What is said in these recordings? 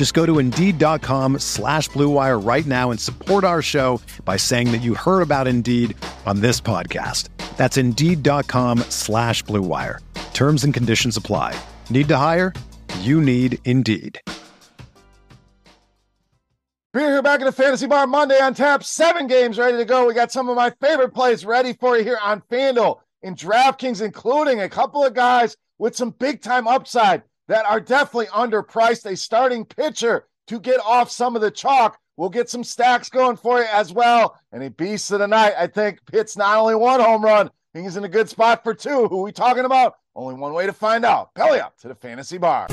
Just go to Indeed.com slash BlueWire right now and support our show by saying that you heard about Indeed on this podcast. That's Indeed.com slash BlueWire. Terms and conditions apply. Need to hire? You need Indeed. We're here back in the Fantasy Bar Monday on tap. Seven games ready to go. We got some of my favorite plays ready for you here on FanDuel and DraftKings, including a couple of guys with some big time upside that are definitely underpriced. A starting pitcher to get off some of the chalk. We'll get some stacks going for you as well. And a beast of the night, I think, hits not only one home run, he's in a good spot for two. Who we talking about? Only one way to find out. Belly up to the Fantasy Bar.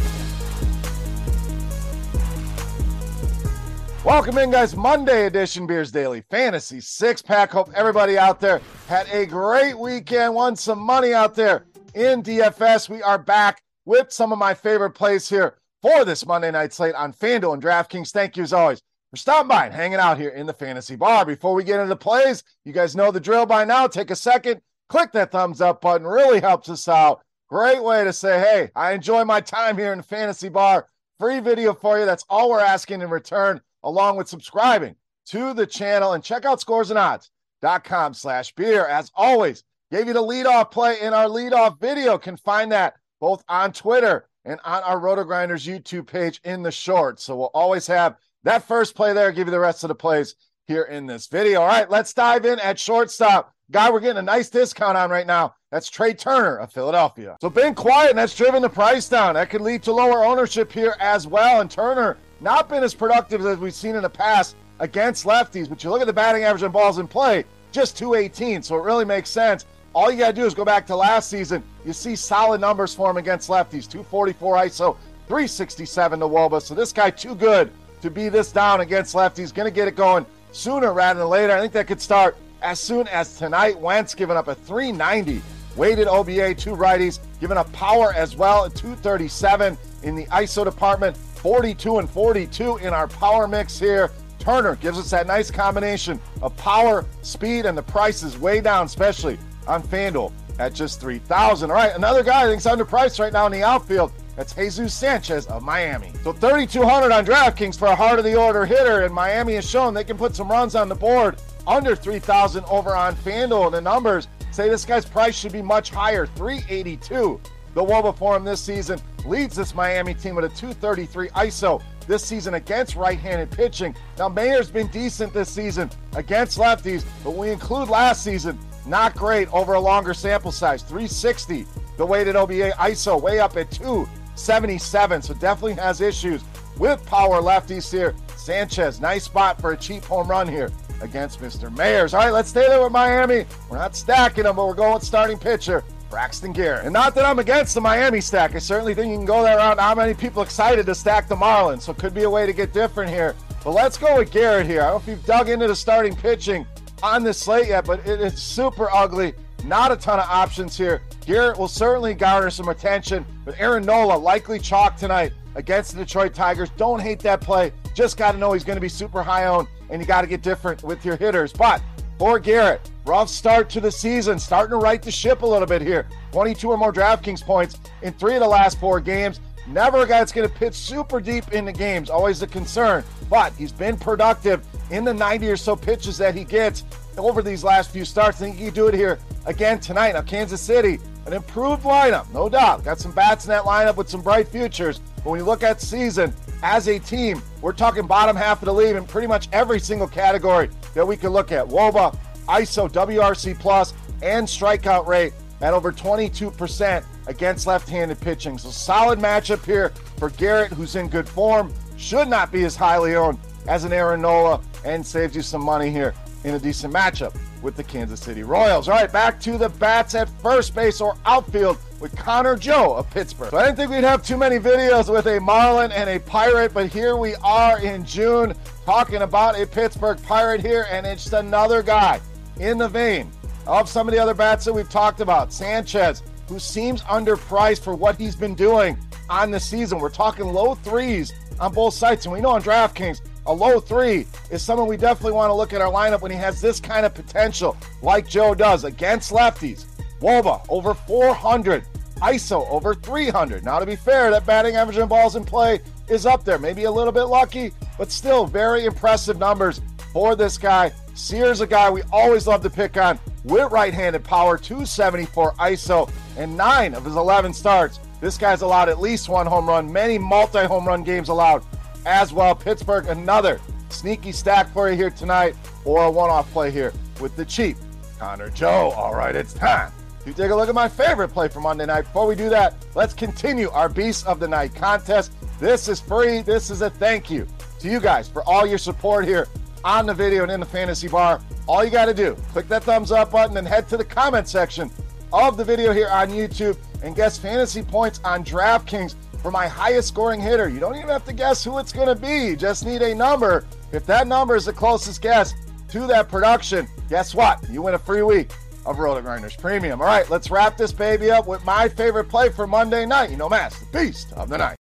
Welcome in, guys. Monday edition Beers Daily Fantasy Six Pack. Hope everybody out there had a great weekend, won some money out there in DFS. We are back with some of my favorite plays here for this Monday night slate on FanDuel and DraftKings. Thank you as always for stopping by and hanging out here in the Fantasy Bar. Before we get into the plays, you guys know the drill by now. Take a second, click that thumbs up button, really helps us out. Great way to say, hey, I enjoy my time here in the Fantasy Bar. Free video for you. That's all we're asking in return along with subscribing to the channel and check out scoresandodds.com slash beer. As always, gave you the leadoff play in our leadoff video. Can find that both on Twitter and on our RotoGrinders YouTube page in the short. So we'll always have that first play there, give you the rest of the plays here in this video. All right, let's dive in at shortstop. Guy, we're getting a nice discount on right now. That's Trea Turner of Philadelphia. So been quiet, and that's driven the price down. That could lead to lower ownership here as well. And Turner not been as productive as we've seen in the past against lefties. But you look at the batting average on balls in play, just 218. So it really makes sense. All you got to do is go back to last season. You see solid numbers for him against lefties 244 ISO, 367 to Woba. So this guy, too good to be this down against lefties. Going to get it going sooner rather than later. I think that could start as soon as tonight. Wentz giving up a 390 weighted OBA, two righties, giving up power as well at 237 in the ISO department. 42 and 42 in our power mix here. Turner gives us that nice combination of power, speed, and the price is way down, especially on FanDuel at just 3000 All right, another guy I think's underpriced right now in the outfield. That's Jesus Sanchez of Miami. So 3,200 on DraftKings for a heart of the order hitter, and Miami has shown they can put some runs on the board under 3,000 over on FanDuel. And the numbers say this guy's price should be much higher 382 the Woba for him this season leads this Miami team with a 233 ISO this season against right handed pitching. Now, Mayer's been decent this season against lefties, but we include last season, not great over a longer sample size 360. The weighted OBA ISO way up at 277, so definitely has issues with power lefties here. Sanchez, nice spot for a cheap home run here against Mr. Mayers. All right, let's stay there with Miami. We're not stacking them, but we're going starting pitcher. Braxton Garrett. And not that I'm against the Miami stack. I certainly think you can go that route. Not many people excited to stack the Marlins, so could be a way to get different here. But let's go with Garrett here. I don't know if you've dug into the starting pitching on this slate yet, but it is super ugly. Not a ton of options here. Garrett will certainly garner some attention, but Aaron Nola likely chalk tonight against the Detroit Tigers. Don't hate that play. Just got to know he's going to be super high owned, and you got to get different with your hitters. But for Garrett, rough start to the season, starting to right the ship a little bit here. 22 or more DraftKings points in three of the last four games. Never a guy that's going to pitch super deep in the games, always a concern. But he's been productive in the 90 or so pitches that he gets over these last few starts. I think he can do it here again tonight. Now, Kansas City, an improved lineup, no doubt. Got some bats in that lineup with some bright futures. But when you look at season as a team, we're talking bottom half of the league in pretty much every single category that we can look at. Woba, ISO, WRC plus, and strikeout rate at over 22% against left handed pitching. So, solid matchup here for Garrett, who's in good form, should not be as highly owned as an Aaron Nola, and saves you some money here in a decent matchup with the Kansas City Royals. All right, back to the bats at first base or outfield with Connor Joe of Pittsburgh. So I didn't think we'd have too many videos with a Marlin and a Pirate, but here we are in June talking about a Pittsburgh Pirate here, and it's just another guy in the vein of some of the other bats that we've talked about. Sanchez, who seems underpriced for what he's been doing on the season. We're talking low threes on both sites, and we know on DraftKings, a low three is someone we definitely want to look at our lineup when he has this kind of potential, like Joe does against lefties. Woba over 400, ISO over 300. Now, to be fair, that batting average and balls in play is up there. Maybe a little bit lucky, but still very impressive numbers for this guy. Sears, a guy we always love to pick on with right handed power, 274 ISO, and nine of his 11 starts. This guy's allowed at least one home run, many multi home run games allowed as well. Pittsburgh, another sneaky stack for you here tonight, or a one off play here with the cheap Connor Joe. All right, it's time to take a look at my favorite play for Monday night. Before we do that, let's continue our Beast of the Night contest. This is free. This is a thank you to you guys for all your support here on the video and in the fantasy bar. All you got to do, click that thumbs up button and head to the comment section of the video here on YouTube and guess fantasy points on DraftKings for my highest scoring hitter. You don't even have to guess who it's going to be. You just need a number. If that number is the closest guess to that production, guess what? You win a free week of RotoGrinders Premium. All right, let's wrap this baby up with my favorite play for Monday night. You know, Mass, the beast of the night.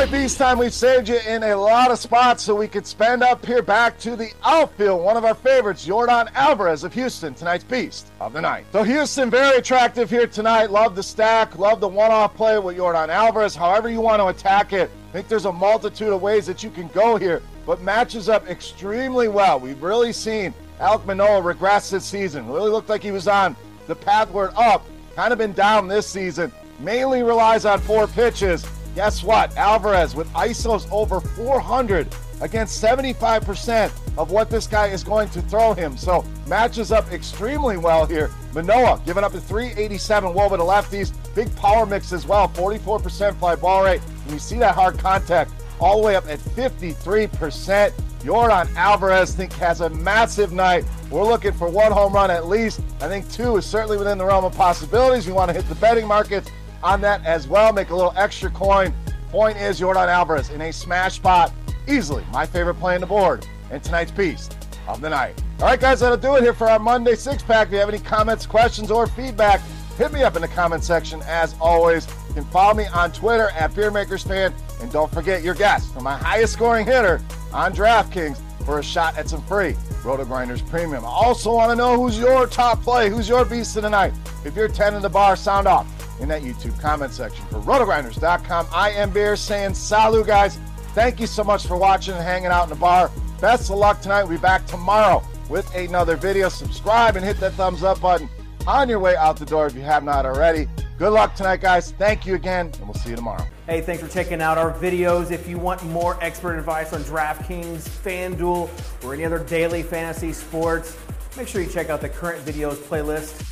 Right, Beast time. We've saved you in a lot of spots so we could spend up here back to the outfield. One of our favorites, Yordan Alvarez of Houston, tonight's Beast of the Night. So Houston, very attractive here tonight. Love the stack, love the one-off play with Yordan Alvarez. However you want to attack it, I think there's a multitude of ways that you can go here, but matches up extremely well. We've really seen Alek Manoah regress this season. Really looked like he was on the pathward up. Kind of been down this season. Mainly relies on four pitches Guess what? Alvarez with ISOs over 400 against 75% of what this guy is going to throw him. So matches up extremely well here. Manoah giving up a 387 woba to lefties. Big power mix as well, 44% fly ball rate. And you see that hard contact all the way up at 53%. Yordan Alvarez think has a massive night. We're looking for one home run at least. I think two is certainly within the realm of possibilities. We want to hit the betting markets on that as well. Make a little extra coin. Point is Yordan Alvarez in a smash spot. Easily my favorite play on the board and tonight's beast of the night. All right, guys, that'll do it here for our Monday six pack. If you have any comments, questions, or feedback, hit me up in the comment section as always. You can follow me on Twitter at BeerMakersFan. And don't forget your guess for my highest scoring hitter on DraftKings for a shot at some free RotoGrinders Premium. I also want to know who's your top play, who's your beast of the night. If you're 10 in the bar, sound off in that YouTube comment section. For rotogrinders.com, I am Bear saying salut, guys. Thank you so much for watching and hanging out in the bar. Best of luck tonight. We'll be back tomorrow with another video. Subscribe and hit that thumbs up button on your way out the door if you have not already. Good luck tonight, guys. Thank you again, and we'll see you tomorrow. Hey, thanks for checking out our videos. If you want more expert advice on DraftKings, FanDuel, or any other daily fantasy sports, make sure you check out the current videos playlist